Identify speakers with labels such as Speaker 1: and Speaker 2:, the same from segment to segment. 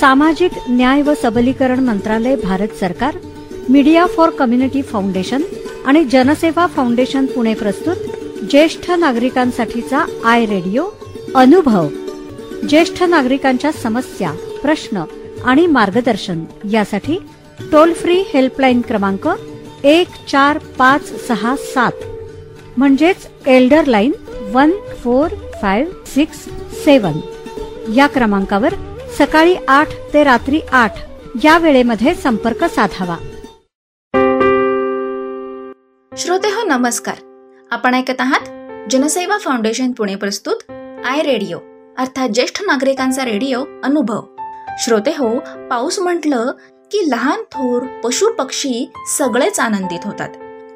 Speaker 1: सामाजिक न्याय व सबलीकरण मंत्रालय भारत सरकार मीडिया फॉर कम्युनिटी फाउंडेशन आणि जनसेवा फाउंडेशन पुणे प्रस्तुत ज्येष्ठ नागरिकांसाठीचा आय रेडिओ अनुभव. ज्येष्ठ नागरिकांच्या समस्या प्रश्न आणि मार्गदर्शन यासाठी टोल फ्री हेल्पलाईन क्रमांक एक चार पाच सहा सात म्हणजेच elder line one four five six seven या क्रमांकावर सकाळी आठ ते रात्री आठ. या वेळेमध्ये संपर्क साधावा.
Speaker 2: श्रोते हो नमस्कार. आपण ऐकत आहात जनसेवा फाउंडेशन पुणे प्रस्तुत आय रेडिओ अर्थात ज्येष्ठ नागरिकांचा रेडिओ अनुभव. श्रोते हो पाऊस म्हटलं की लहान थोर पशु पक्षी सगळेच आनंदित होतात.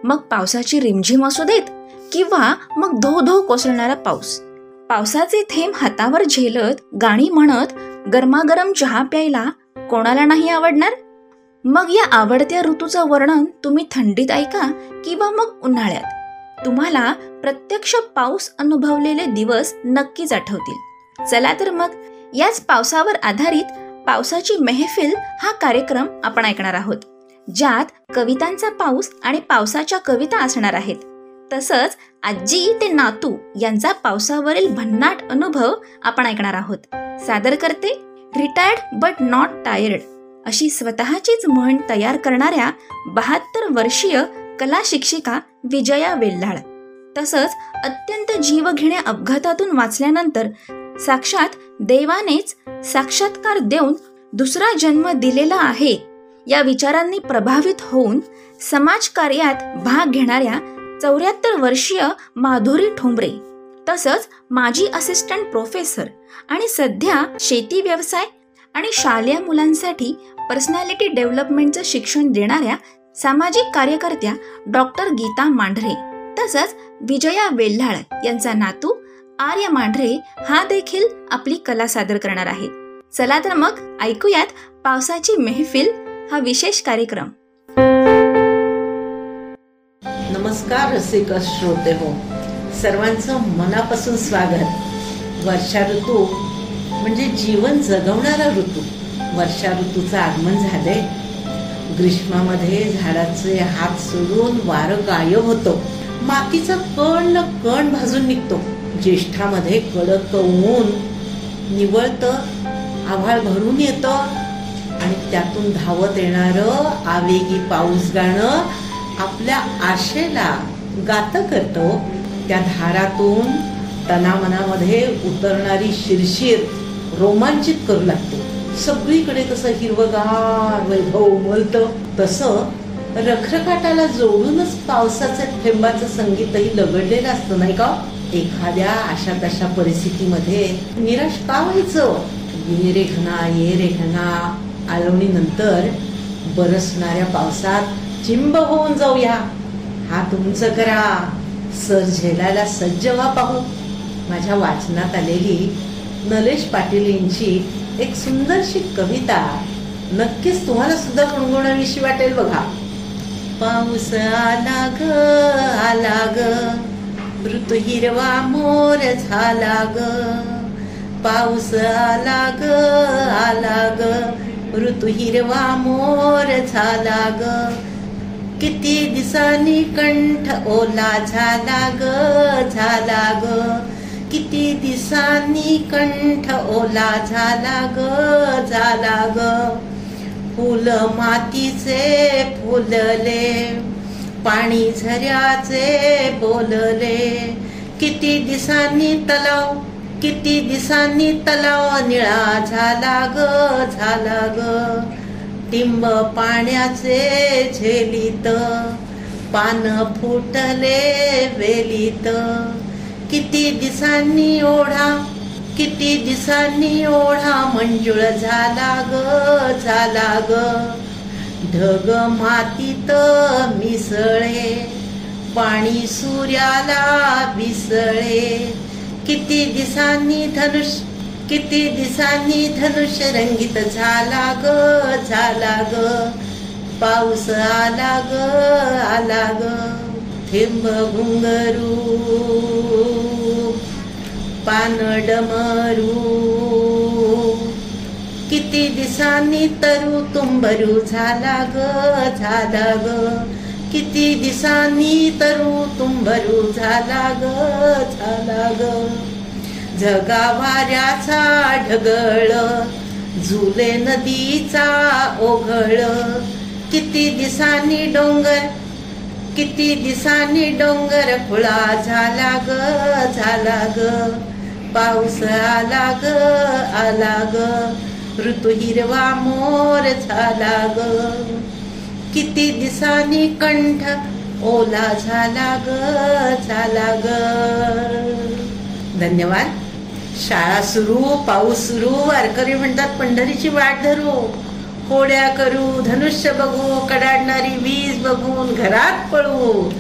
Speaker 2: मग पावसाची रिमझिम असू देत किंवा मग धो धो कोसळणारा पाऊस. पावसाचे थेंब हातावर झेलत गाणी म्हणत गरमागरम चहा प्यायला कोणाला नाही आवडणार? मग या आवडत्या ऋतूचं वर्णन तुम्ही थंडीत ऐका किंवा मग उन्हाळ्यात. तुम्हाला प्रत्यक्ष पाऊस अनुभवलेले दिवस नक्कीच आठवतील. चला तर मग याच पावसावर आधारित पावसाची मेहफिल हा कार्यक्रम आपण ऐकणार आहोत ज्यात कवितांचा पाऊस आणि पावसाच्या कविता असणार आहेत. तसंच आजी ते नातू यांचा पावसावरील भन्नाट अनुभव आपण ऐकणार आहोत. सादर करते रिटायर्ड बट नॉट टायर्ड अशी स्वतःचीच म्हण तयार करणाऱ्या बहात्तर वर्षीय कला शिक्षिका विजया वेल्हाळ. तसंच अत्यंत जीवघेण्या अपघातातून वाचल्यानंतर साक्षात देवानेच साक्षात्कार देऊन दुसरा जन्म दिलेला आहे या विचारांनी प्रभावित होऊन समाजकार्यात भाग घेणाऱ्या चौऱ्याहत्तर वर्षीय माधुरी ठोंबरे तसंच माजी असिस्टंट प्रोफेसर आणि सध्या शेती व्यवसाय आणि शालेय मुलांसाठी पर्सनॅलिटी डेव्हलपमेंटचं शिक्षण देणाऱ्या सामाजिक कार्यकर्त्या डॉक्टर गीता मांढरे तसंच विजया वेल्हाळ यांचा नातू आर्य मांढरे हा देखील आपली कला सादर करणार आहे चला तर मग ऐकूयात पावसाची मेहफिल हा विशेष कार्यक्रम.
Speaker 3: नमस्कार रसिक श्रोते हो? सर्वांचं मनापासून स्वागत. वर्षा ऋतू म्हणजे जीवन जगवणारा ऋतू. वर्षा ऋतूचं आगमन झालंय. ग्रीष्मामध्ये झाडाचे हात सोडून वारं गायब होतो. मातीचा कण न कण भाजून निघतो. ज्येष्ठामध्ये कडक ऊन निवळत आभाळ भरून येतं. आणि त्यातून धावत येणारं आवेगी पाऊस गाणं आपल्या आशेला गात करतो त्या धारातून तनामनामध्ये उतरणारी शिरशीर रोमांचित करू लागते. सगळीकडे कसं हिरवगार वैभव उमलत. तसं रखरखाटाला जोडूनच पावसाच्या थेंबाचं संगीतही लगडलेलं असतं नाही का? एखाद्या अशा तशा परिस्थितीमध्ये निराश का व्हायचं? ये रेघना ये रेखना आलवणीनंतर बरसणाऱ्या पावसात चिंब होऊन जाऊया. हा तुमचं करा. सर झेलायला सज्ज व्हा पाहू. माझ्या वाचनात आलेली नलेश पाटील यांची एक सुंदरशी कविता नक्कीच तुम्हाला सुद्धा गुणगुणावीशी वाटेल बघा. पाऊस आला ग आला ग. ऋतू हिरवा मोर झाला ग. पाऊस आला ग आला ग. ऋतू हिरवा मोर झाला ग. किती दिसांनी कंठ ओला झाला ग झाला ग. किती दिसांनी कंठ ओला झाला ग झाला ग. फुल मातीचे फुलले पाणी झऱ्याचे बोलले. किती दिसांनी तलाव किती दिसांनी तलाव निळा झाला ग झाला ग. टिंब पाण्याचे झेलीत पान फुटले वेलीत. किती दिसांनी ओढा किती दिसांनी ओढा मंजुळ झाला ग झाला ग. ढग मातीत मिसळे पाणी सूर्याला विसळे. किती दिसांनी धनुष किती दिसांनी धनुष्य रंगीत झाला ग झाला ग. पाऊस आला ग आला ग. थेंब घुंगरू पान डमरू किती दिसांनी तरू तुंबरू झाला ग झाला ग. किती दिसांनी तरू तुंबरू झाला ग झाला ग. झगा वाऱ्याचा ढगळ झुले नदीचा ओघळ. किती दिसांनी डोंगर किती दिसांनी डोंगर खुळा झाला ग झाला ग. पाऊस आला ग आला ग. ऋतू हिरवा मोर झाला ग. किती दिसांनी कंठ ओला झाला ग झाला ग. धन्यवाद. शाळा सुरू पाऊस सुरू वारकरी म्हणतात पंढरीची वाट धरू. होड्या करू धनुष्य बघू कडाडणारी वीज बघून घरात पळू.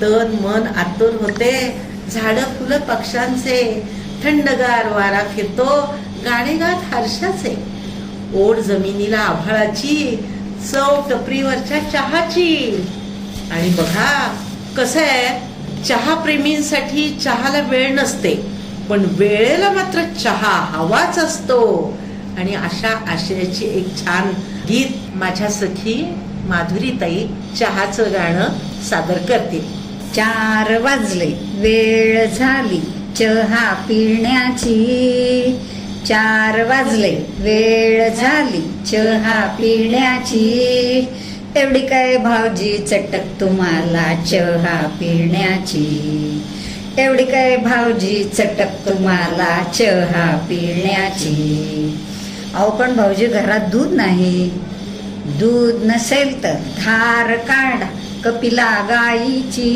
Speaker 3: तन मन आतुर होते झाडं फुलं पक्ष्यांचे. थंडगार वारा फिरतो गाणे गात हर्षाचे. ओढ जमिनीला आभाळाची चव टपरीवरच्या चहाची. आणि बघा कसं आहे चहा प्रेमींसाठी चहाला वेळ नसते. पण वेळेला मात्र चहा हवाच असतो. आणि अशा आशयाची एक छान गीत माझ्या सखी माधुरीताई चहाचं गाणं सादर करतील.
Speaker 4: चार वाजले वेळ झाली चहा पिण्याची. चार वाजले वेळ झाली चहा पिण्याची. एवढी काय भाऊजी चटक तुम्हाला चहा पिण्याची. एवढी काय भाऊजी चटक तुम्हाला चहा पिण्याची. अहो पण भाऊजी घरात दूध नाही. दूध नसेल तर धार काढा कपिला गाईची.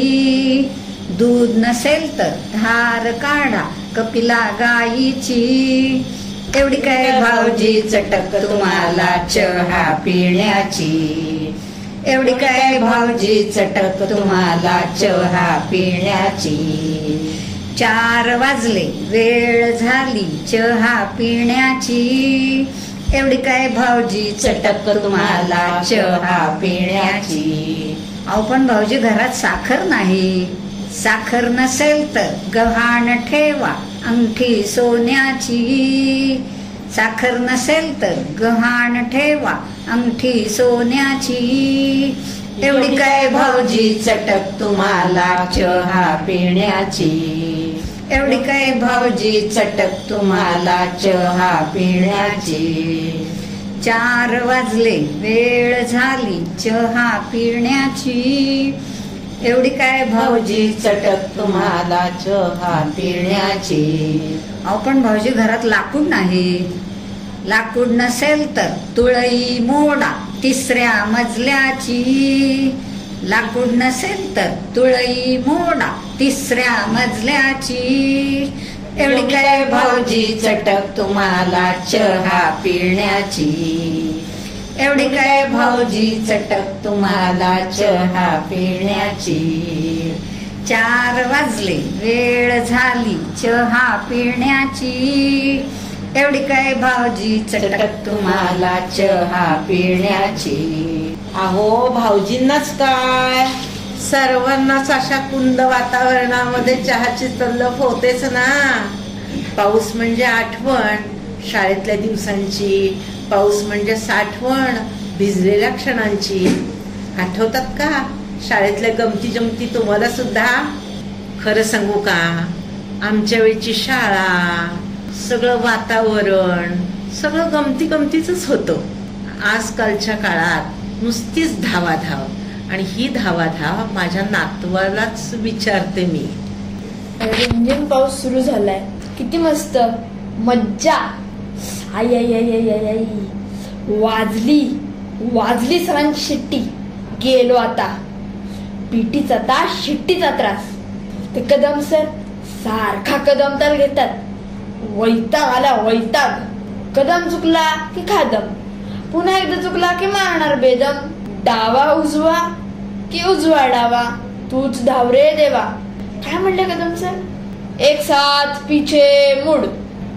Speaker 4: दूध नसेल तर धार काढा कपिला गाईची. एवढी काय भाऊजी चटक तुम्हाला चहा पिण्याची. एवढी काय भाऊजी चटक तुम्हाला चहा पिण्याची? चार वाजले वेळ झाली चहा पिण्याची. एवढी काय भाऊजी चटक तुम्हाला चहा पिण्याची? अहो पण भाऊजी घरात साखर नाही. साखर नसेल तर गव्हाण ठेवा अंगठी सोन्याची. साखर नसेल तर गव्हाण ठेवा. अंगठी सोन्याची. एवढी काय भाऊजी चटक तुम्हाला चहा पिण्याची? एवढी काय भाऊजी? चटक तुम्हाला चहा पिण्याची? चार वाजले. वेळ झाली चहा पिण्याची. एवढी काय भाऊजी चटक तुम्हाला चहा पिण्याची? अहो पण भाऊजी घरात लाकूड नाही. लाकूड नसेल तर तुळई मोडा तिसऱ्या मजल्याची. लाकूड नसेल तर तुळई मोडा तिसऱ्या मजल्याची. एवढी काय भाऊजी चटक तुम्हाला चहा पिण्याची? एवढी काय भाऊजी चटक तुम्हाला चहा पिण्याची चार वाजले वेळ झाली चहा पिण्याची एवढी काय भाऊजी चटक तुम्हाला चहा पिण्याची
Speaker 3: अहो भाऊजींनाच काय? सर्वांनाच अशा कुंद वातावरणामध्ये चहाची तल्लफ होतेच ना. पाऊस म्हणजे आठवण. शाळेतल्या दिवसांची पाऊस म्हणजे साठवण भिजलेल्या क्षणांची. आठवतात का? शाळेतल्या गमती जमती तुम्हाला सुद्धा? खरं सांगू का? आमच्या वेळची शाळा सगळं वातावरण सगळं गमती गमतीचंच होतं. आजकालच्या काळात नुसतीच धावाधाव. आणि ही धावाधाव माझ्या नातवालाच विचारते मी.
Speaker 5: रिमझिम पाऊस सुरू झालाय. किती मस्त. मज्जा. आई आई आई आई आई आई वाजली वाजली सरांची शिट्टी. गेलो आता. पिटीचा तास शिट्टीचा त्रास. ते कदम सर सारखा कदम तर घेतात. वैताग आला वैताग. कदम चुकला की खादम? पुन्हा एकदा चुकला की मारणार बेदम? डावा उजवा की उजवा डावा? तूच धावरे देवा. काय म्हणले कदम सर? एक साथ पीछे मूड.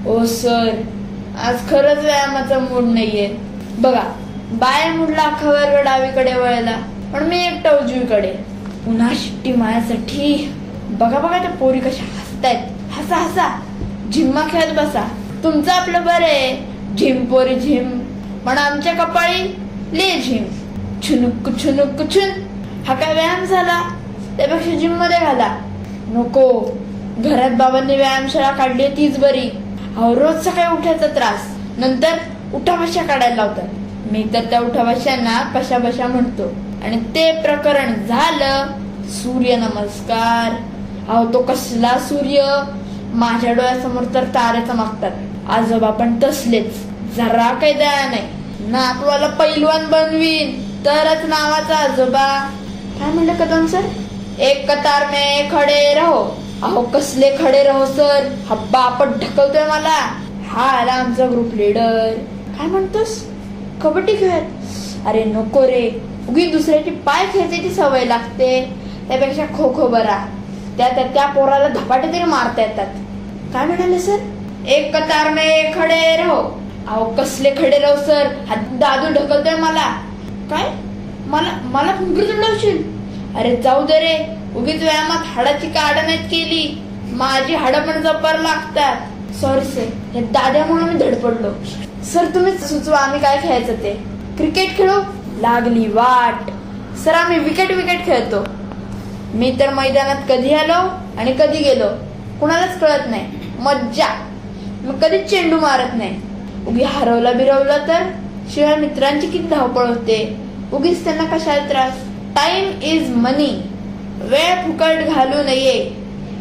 Speaker 5: ओ सर आज खरंच व्यायामाचा मूड नाहीये. बघा बाय मुडला अख्खा वर्ग डावीकडे वळला पण मी एकटा उजवीकडे. पुन्हा शिट्टी माझ्यासाठी. बघा बघा त्या पोरी कशा हसतायत. हसा हसा. झिम्मा खेळत बसा. तुमचं आपलं बरं आहे. झिम पोरी झिम. पण आमच्या कपाळी ले झिम. छुनुक छुनुक छुन. हा काय व्यायाम झाला? त्यापेक्षा जिममध्ये घाला. नको. घरात बाबांनी व्यायामशाळा काढली आहे तीच बरी. रोज सकाळी उठायचा त्रास. नंतर उठाभाषा काढायला लावतात. मी तर त्या उठाभाषांना कशा बशा म्हणतो. आणि ते प्रकरण झालं. सूर्य नमस्कार. अहो तो कसला सूर्य? माझ्या डोळ्यासमोर तर तारे मागतात आजोबा पण तसलेच. जरा काही दया नाही. ना नातवाला पैलवान बनवीन. तरच नावाचा आजोबा. काय म्हणलं कदम सर? एक कतार में खडे रहो. अहो कसले खडे राहो सर. हा बापट ढकलतोय मला. हा आला आमचा ग्रुप लीडर काय म्हणतोस? कबड्डी खेळ अरे नको रे. उगी दुसऱ्याची पाय खेचायची सवय लागते. त्यापेक्षा खो खो बरा. त्या त्या त्या पोराला धपाटे तरी मारता येतात. काय म्हणाले सर? एक कतार में खडे रहो. अहो कसले खडे राहो सर. हा दादू ढकलतोय मला. काय? मला मला पिंपरी लावशील अरे जाऊ दे रे. उगीच व्यायामात हाडाची काढ नाहीत केली. माझी हाडं पण जपार लागतात. सॉरी सर हे दाद्यामुळे मी धडपडलो. सर तुम्हीच सुचवा आम्ही काय खेळायचं ते? क्रिकेट खेळू? लागली वाट. सर आम्ही विकेट विकेट खेळतो. मी तर मैदानात कधी आलो आणि कधी गेलो. कुणालाच कळत नाही. मज्जा. मग कधीच चेंडू मारत नाही. उगी हरवला बिरवलं तर शिवाय मित्रांची किती धावपळ होते. उगीच त्यांना कशाला त्रास? टाइम इज मनी वेळ फुकट घालू नये.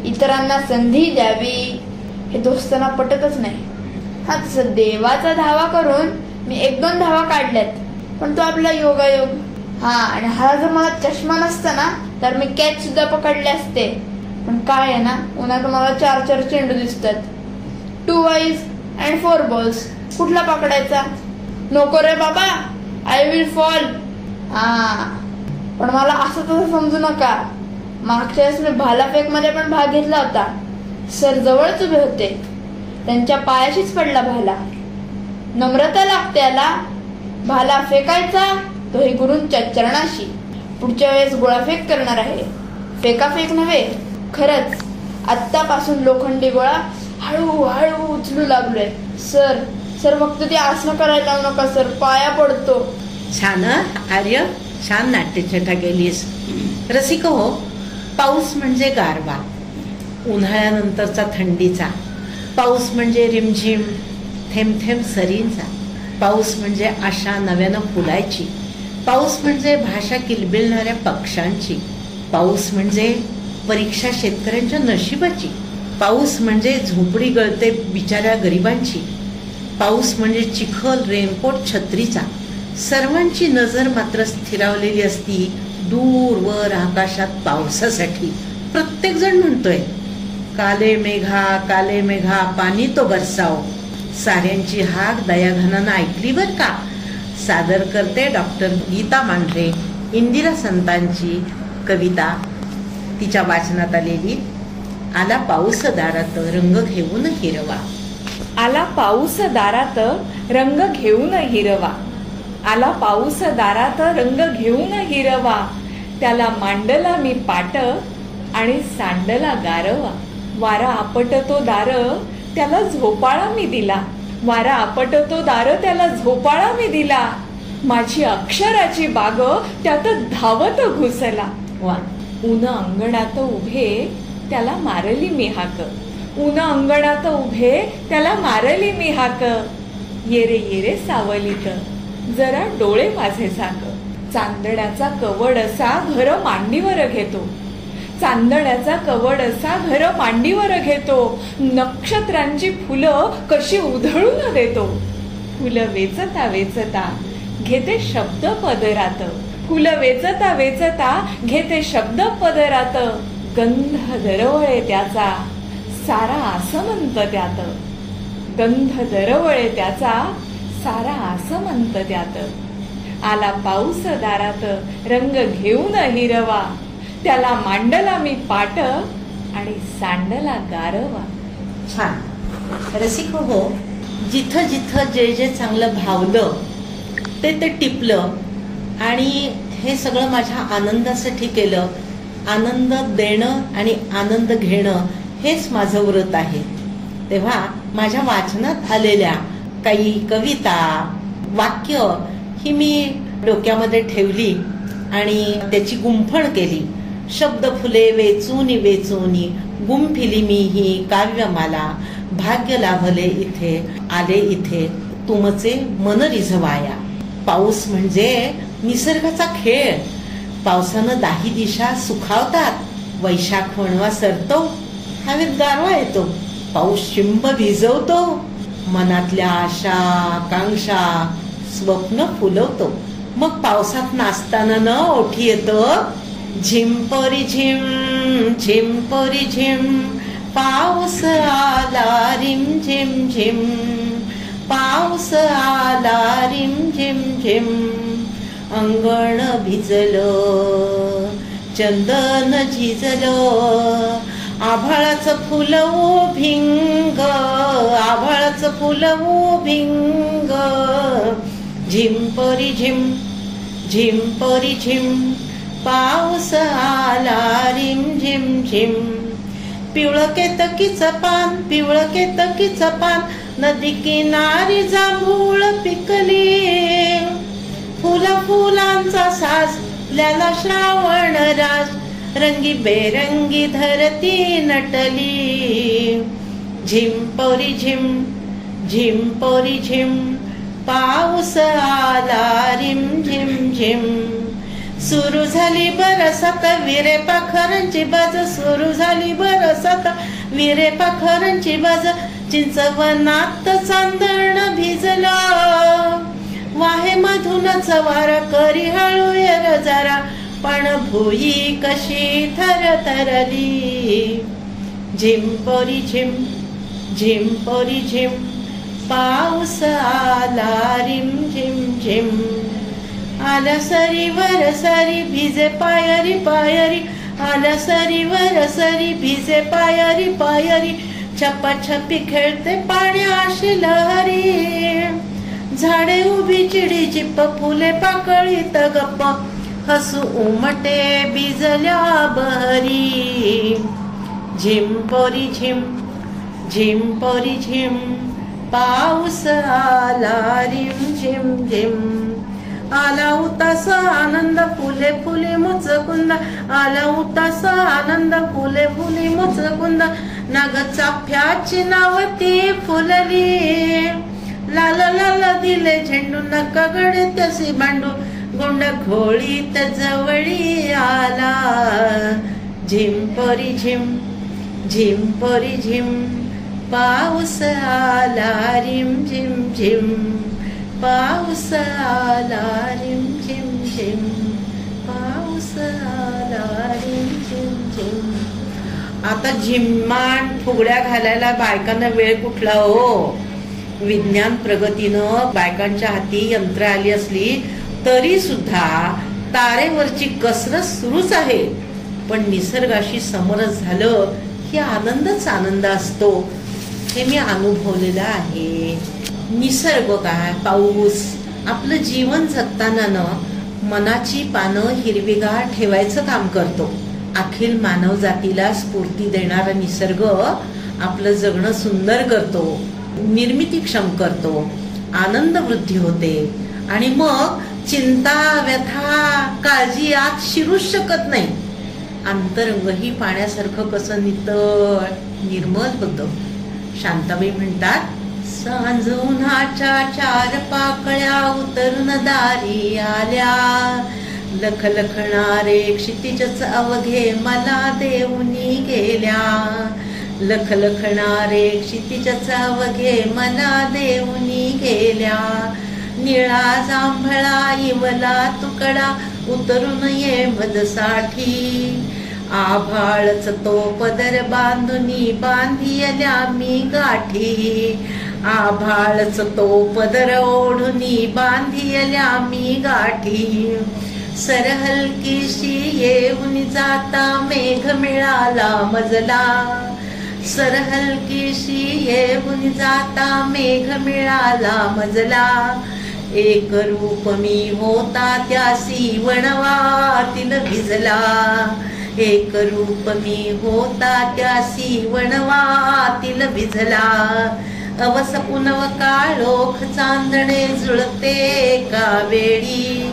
Speaker 5: इतरांना संधी द्यावी. हे दोस्तांना पटतच नाही. हा तसं देवाचा धावा करून मी एक दोन धावा काढल्यात. पण तो आपला योगायोग. हा आणि हा जर मला चष्मा नसता ना तर मी कॅच सुद्धा पकडले असते. पण काय आहे ना उन्हात मला चार चार चेंडू दिसतात. Two wise and four balls कुठला पकडायचा? नको रे बाबा. आय विल फॉल हा. पण मला असं तसं समजू नका. मागच्या वेळेस मी भालाफेकमध्ये पण भाग घेतला होता. सर जवळच उभे होते. त्यांच्या पायाशीच पडला भाला. नम्रता लागते याला. भाला फेकायचा तोही गुरुंच्या चरणाशी. पुढच्या वेळेस गोळाफेक करणार आहे. फेकाफेक नव्हे खरंच. आत्तापासून लोखंडी गोळा हळूहळू उचलू लागलोय. सर सर फक्त ते आसनं करायला लावू नका सर. पाया पडतो.
Speaker 3: छान आर्य? छान नाट्यछटा गेलीस रसिक हो पाऊस म्हणजे गारवा उन्हाळ्यानंतरचा थंडीचा पाऊस म्हणजे रिमझिम थेंब थेंब सरींचा पाऊस म्हणजे आशा नव्यानं फुलायची पाऊस म्हणजे भाषा किलबिलणाऱ्या पक्ष्यांची पाऊस म्हणजे परीक्षा शेतकऱ्यांच्या नशिबाची पाऊस म्हणजे झोपडी गळते बिचाऱ्या गरिबांची पाऊस म्हणजे चिखल रेनकोट छत्रीचा सर्वांची नजर मात्र स्थिरावलेली असती दूरवर आकाशात पावसासाठी. प्रत्येक जण म्हणतोय काले मेघा काले मेघा पाणी तो बरसाव साऱ्यांची हाक दयाघनानं ऐकली बर का? सादर करते डॉक्टर गीता मांढरे इंदिरा संतांची कविता. तिच्या वाचनात आलेली आला पाऊस दारात रंग घेऊन हिरवा.
Speaker 6: आला पाऊस दारात रंग घेऊन हिरवा. आला पाऊस दारात रंग घेऊन हिरवा. त्याला मांडला मी पाट आणि सांडला गारवा. वारा आपटतो दार त्याला झोपाळा मी दिला. वारा आपटतो दार त्याला झोपाळा मी दिला. माझी अक्षराची बाग त्यात धावत घुसला.
Speaker 3: वा
Speaker 6: ऊन अंगणात उभे त्याला मारली मी हाक. ऊन अंगणात उभे त्याला मारली मी हाक. येरे येरे सावलीत. जरा डोळे माझे सांग. चांदण्याचा कवड असा घर मांडीवर घेतो. चांदण्याचा कवड असा घर मांडीवर घेतो. नक्षत्रांची फुलं कशी उधळून देतो. फुलं वेचता वेचता घेते शब्द पदरात. फुलं वेचता वेचता घेते शब्द पदरात. गंध दरवळे त्याचा सारा आसमंत त्यात. गंध दरवळे त्याचा सारा असं म्हणत त्यात. आला पाऊस दारात रंग घेऊन हिरवा. त्याला मांडला मी पाट आणि सांडला गारवा.
Speaker 3: छान. रसिक हो, हो. जिथं जिथं जे जे चांगलं भावलं ते ते टिपलं. आणि हे सगळं माझ्या आनंदासाठी केलं. आनंद देणं आणि आनंद घेणं हेच माझं व्रत आहे. तेव्हा माझ्या वाचनात आलेल्या काही कविता वाक्य ही मी डोक्यामध्ये ठेवली आणि त्याची गुंफण केली. शब्द फुले वेचूनी वेचून गुंफिली मी ही काव्यमाला भाग्य लाभले इथे आले इथे तुमचे मन रिझवाया. पाऊस म्हणजे निसर्गाचा खेळ. पावसानं दाही दिशा सुखावतात. वैशाख वणवा सरतो. हवेत गारवा येतो. पाऊस शिंब भिजवतो. मनातल्या आशा आकांक्षा स्वप्न फुलवतो. मग पावसात नाचताना न ओठी येतं झिंपरी झिम झिंपरी झिम पाऊस आला रिम झिम झिम पाऊस आला रिम झिम झिम अंगण भिजलं चंदन झिजलं आभाळाचं फुलवू भिंग आभाळाचं फुलवू भिंग झिंपरी झिम झिंपरी झिम पाऊस आला रिम झिम झिम. पिवळं केतकीचं पान पिवळं केतकीचं पान नदी किनारी जांभूळ पिकली. फुला फुलांचा साज ल्याला श्रावण राज. रंगी बेरंगी धरती नटली. झिंपोरी झिम झिंपोरी झिम पाऊस आला रिम झिम झिम. सुरू झाली बरसत विरे पाखरांची बाज सुरू झाली बरसत विरे पाखरांची बाज. चिंचवनात चांदण भिजलं. वाहे मधूनच वारा करी हळू येर जरा पण भुई कशी थर थरली झिंपोरी झिम झिंपोरी झिम पाऊस आला रिम झिम झिम. आलसरी वरसरी भिजे पायरी पायरी. आलसरी वरसरी सरी भिजे पायरी पायरी. छप्पी खेळते पाण्याशी लहरी. झाडे उभी चिडी चिप्प फुले पाकळीत गप्पा हसू उमटे बिजल्या बहरी. झिंपोरी झिम झिंपोरी झिम पाऊस आला रिम झिम झिम. आला उतासा आनंद फुले फुले मुचकुंद. आला उतासा आनंद फुले फुले मुचकुंद. नाग चाफ्याची नावती फुलली लाल लाल दिले झेंडू नका गडे तसे भांडू. गोंड घोळीत जवळी आला. झिंपरी झिम झिंपरी झिम पाऊस आला रिम झिम झिम पाऊस आला रिम झिम झिम पाऊस आला रिम झिम झिम. आता झिम्मान फुगड्या घालायला बायकांना वेळ कुठला हो? विज्ञान प्रगतीनं बायकांच्या हाती यंत्र आली असली तरी सुद्धा तारेवरची कसरत सुरूच आहे. पण निसर्गाशी समरस झालं की आनंदच आनंद असतो. हे मी अनुभवलेलं आहे. निसर्ग काय? पाऊस. आपलं जीवन जगताना न मनाची पानं हिरवीगार ठेवायचं काम करतो. अखिल मानव जातीला स्फूर्ती देणारा निसर्ग आपलं जगणं सुंदर करतो. निर्मितीक्षम करतो. आनंद वृद्धी होते. आणि मग चिंता व्यथा काळजी आत शिरूच शकत नाही. अंतरंगही पाण्यासारखं कसं नितळ निर्मल होतं. शांताबाई म्हणतात सांज उन्हाच्या चार पाकळ्या उतरून दारी आल्या. लख लखणारे क्षितिजच अवघे मला देऊनी गेल्या. लख लखणारे क्षितिजच अवघे मला देऊनी गेल्या. निळा जांभळा इवला तुकडा उतरून ये मदसाठी आभाळच तो पदर बांधुनी बांधियल्या मी गाठी. आभाळच तो पदर ओढुनी बांधियल्या मी गाठी. सरहलकीशी येऊन जाता मेघ मिळाला मजला. सरहलकीशी येऊन जाता मेघ मिळाला मजला. एक रूप मी होता त्यासी वणवातील भिजला. एक रूप मी होता त्यासी वणवातील भिजला. अवस पुनव काळोख चांदणे जुळते का वेळी?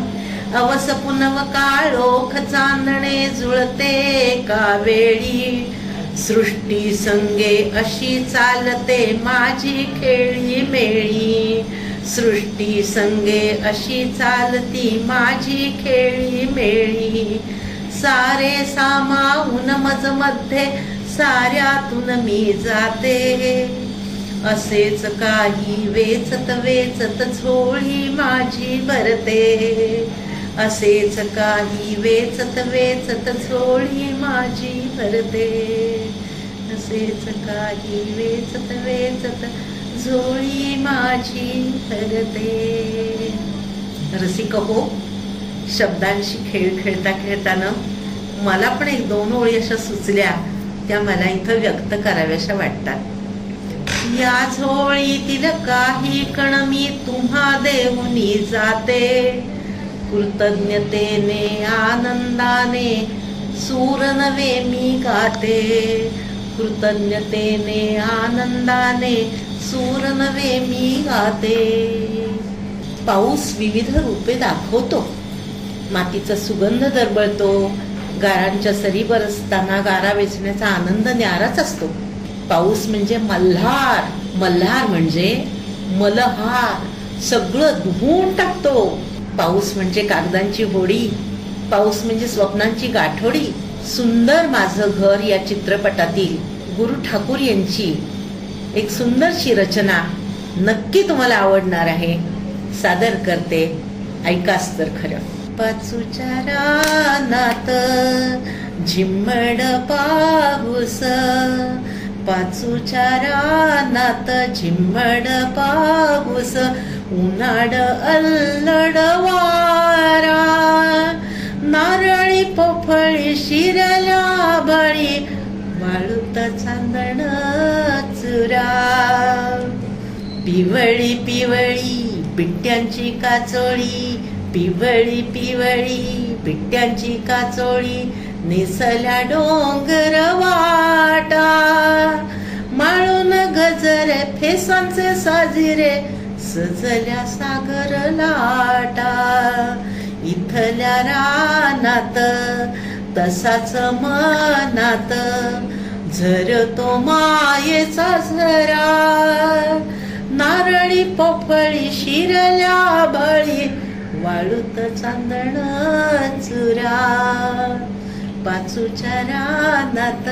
Speaker 3: अवस पुनव काळोख चांदणे जुळते का वेळी? सृष्टी संगे अशी चालते माझी खेळी मेळी. सृष्टी संगे अशी चालती माझी खेळी मेळी. सारे सामावून मजमध्ये साऱ्यातून मी जाते. असेच काही वेचत वेचत झोळी माझी भरते. असेच काही वेचत वेचत झोळी माझी भरते. असेच काही वेचत वेचत झोळी माझी तरते. रसिक हो शब्दांशी खेळ खेळता खेळताना मला पण एक दोन ओळी अशा सुचल्या त्या मला इथं व्यक्त कराव्याशा वाटतात. या झोळीतील काही कण मी तुम्हा देऊनी जाते. कृतज्ञतेने आनंदाने सूर नवे मी गाते. कृतज्ञतेने आनंदाने सूर नवे मी गाते. पाऊस विविध रूपे दाखवतो. मातीचा सुगंध दरबळतो. गारांच्या सरी बरसताना गारा वेचण्याचा आनंद न्याराच असतो. पाऊस म्हणजे मल्हार. मल्हार म्हणजे मलहार. सगळं धुवून टाकतो. पाऊस म्हणजे कागदांची होडी. पाऊस म्हणजे स्वप्नांची गाठोडी. सुंदर माझं घर या चित्रपटातील गुरु ठाकूर यांची. एक सुंदरशी रचना नक्की तुम्हाला आवडणार आहे. सादर करते ऐकास तर खरं. पाचूच्या रानात झिम्मड पाऊस. पाचूच्या रानात झिम्मड पाऊस. उन्हाड अल्लड वारा. नारळी पोफळी शिरला बळी. वाळूत चांदण मधुरा पिवळी पिवळी बिट्ट्यांची काचोळी. पिवळी पिवळी बिट्ट्यांची काचोळी. निसल्या डोंगर वाटा. माळून गजरे फेसांचे साजिरे सजल्या सागर लाटा. इथल्या रानात तसाच मनात झरतो मायेचा झरा नारळी पोपळी शिरल्या बळी वाळूत चांदण चुरा. पाचूच्या रानात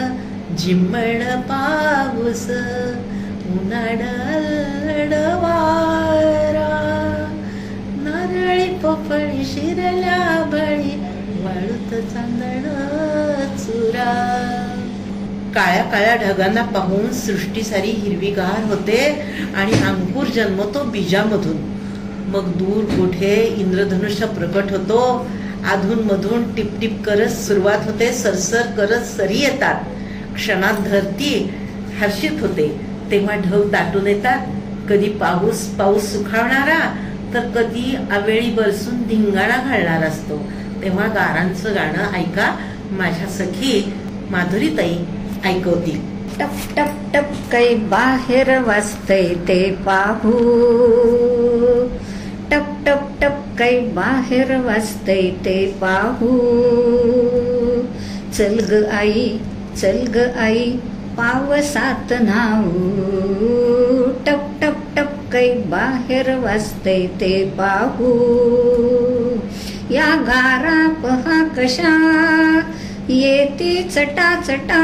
Speaker 3: झिम्मण पाऊस उन्हाड वारा नारळी पोपळी शिरल्या बळी वाळूत चांदण चुरा. काळ्या काळ्या ढगांना पाहून सृष्टी सारी हिरवीगार होते आणि अंकुर जन्मतो बीजामधून. मग दूर कुठे इंद्रधनुष्य प्रकट होतो अधून मधून टिपटिप करत सुरुवात होते सरसर करत सरी येतात. क्षणात धरती हर्षित होते तेव्हा ढग दाटून येतात. कधी पाऊस पाऊस सुखावणारा तर कधी अवेळी बरसून धिंगाणा घालणार असतो. तेव्हा गारांचं गाणं ऐका माझ्या सखी माधुरीताई. ऐकवतील
Speaker 4: टप टप टप काही बाहेर वाजतय ते पाहू टप टप टप काही बाहेर वाजतय ते पाहू चल ग आई चल ग आई पावसात नाऊ टप टप टप काही बाहेर वाजतय ते पाहू या गारा पहा कशा येती चटा चटा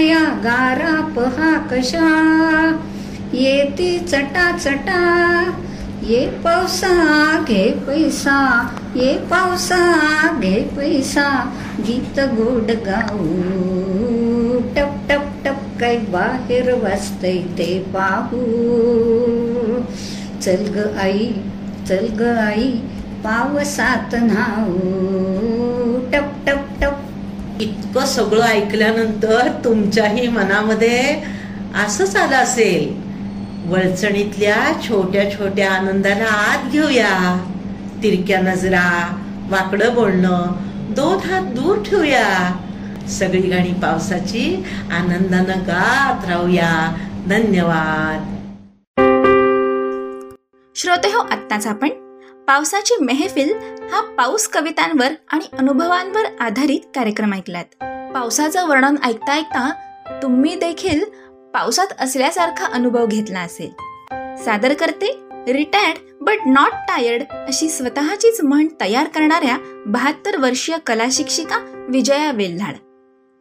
Speaker 4: या गारा पहा कशा. येती चटा चटा ये पावसा घे पैसा. ये पावसा घे पैसा. गीत गोड गाऊ. टप टप टप काय बाहेर वाजतय ते पाहू. चल ग आई चल ग आई पावसात न्हाऊ.
Speaker 3: इतकं सगळं ऐकल्यानंतर तुमच्याही मनामध्ये असंच आलं असेल वळचणीतल्या छोट्या छोट्या आनंदाला आत घेऊया. तिरक्या नजरा वाकडं बोलणं दोन हात दूर ठेवूया. सगळी गाणी पावसाची आनंदानं गात राहूया. धन्यवाद.
Speaker 2: श्रोते हो आत्ताच आपण पावसाची मेहफिल हा पाऊस कवितांवर आणि अनुभवांवर आधारित कार्यक्रम ऐकलात. पावसाचं वर्णन ऐकता ऐकता तुम्ही देखील पावसात असल्यासारखा अनुभव घेतला असेल. सादर करते रिटायर्ड बट नॉट टायर्ड अशी स्वतःचीच म्हण तयार करणाऱ्या बहात्तर वर्षीय कला शिक्षिका विजया वेल्हाड.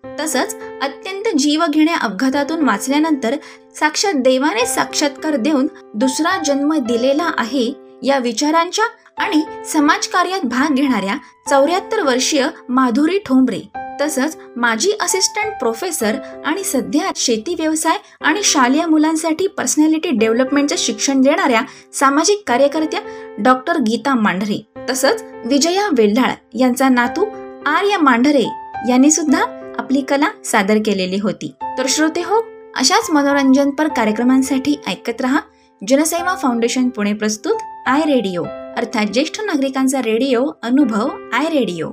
Speaker 2: तसंच अत्यंत जीवघेण्या अपघातातून वाचल्यानंतर साक्षात देवाने साक्षात्कार देऊन दुसरा जन्म दिलेला आहे या विचारांच्या आणि समाजकार्यात भाग घेणाऱ्या चौऱ्याहत्तर वर्षीय माधुरी ठोंबरे तसंच माजी असिस्टंट प्रोफेसर आणि सध्या शेती व्यवसाय आणि शालेय मुलांसाठी पर्सनॅलिटी डेव्हलपमेंटचं शिक्षण देणाऱ्या सामाजिक कार्यकर्त्या डॉक्टर गीता मांढरे तसंच विजया वेल्हाळ यांचा नातू आर्य मांढरे यांनी सुद्धा आपली कला सादर केलेली होती. तर श्रोते हो अशाच मनोरंजनपर कार्यक्रमांसाठी ऐकत रहा जनसेवा फाउंडेशन पुणे प्रस्तुत आय रेडिओ. अर्थात ज्येष्ठ नागरिकांचा रेडिओ अनुभव आय रेडिओ.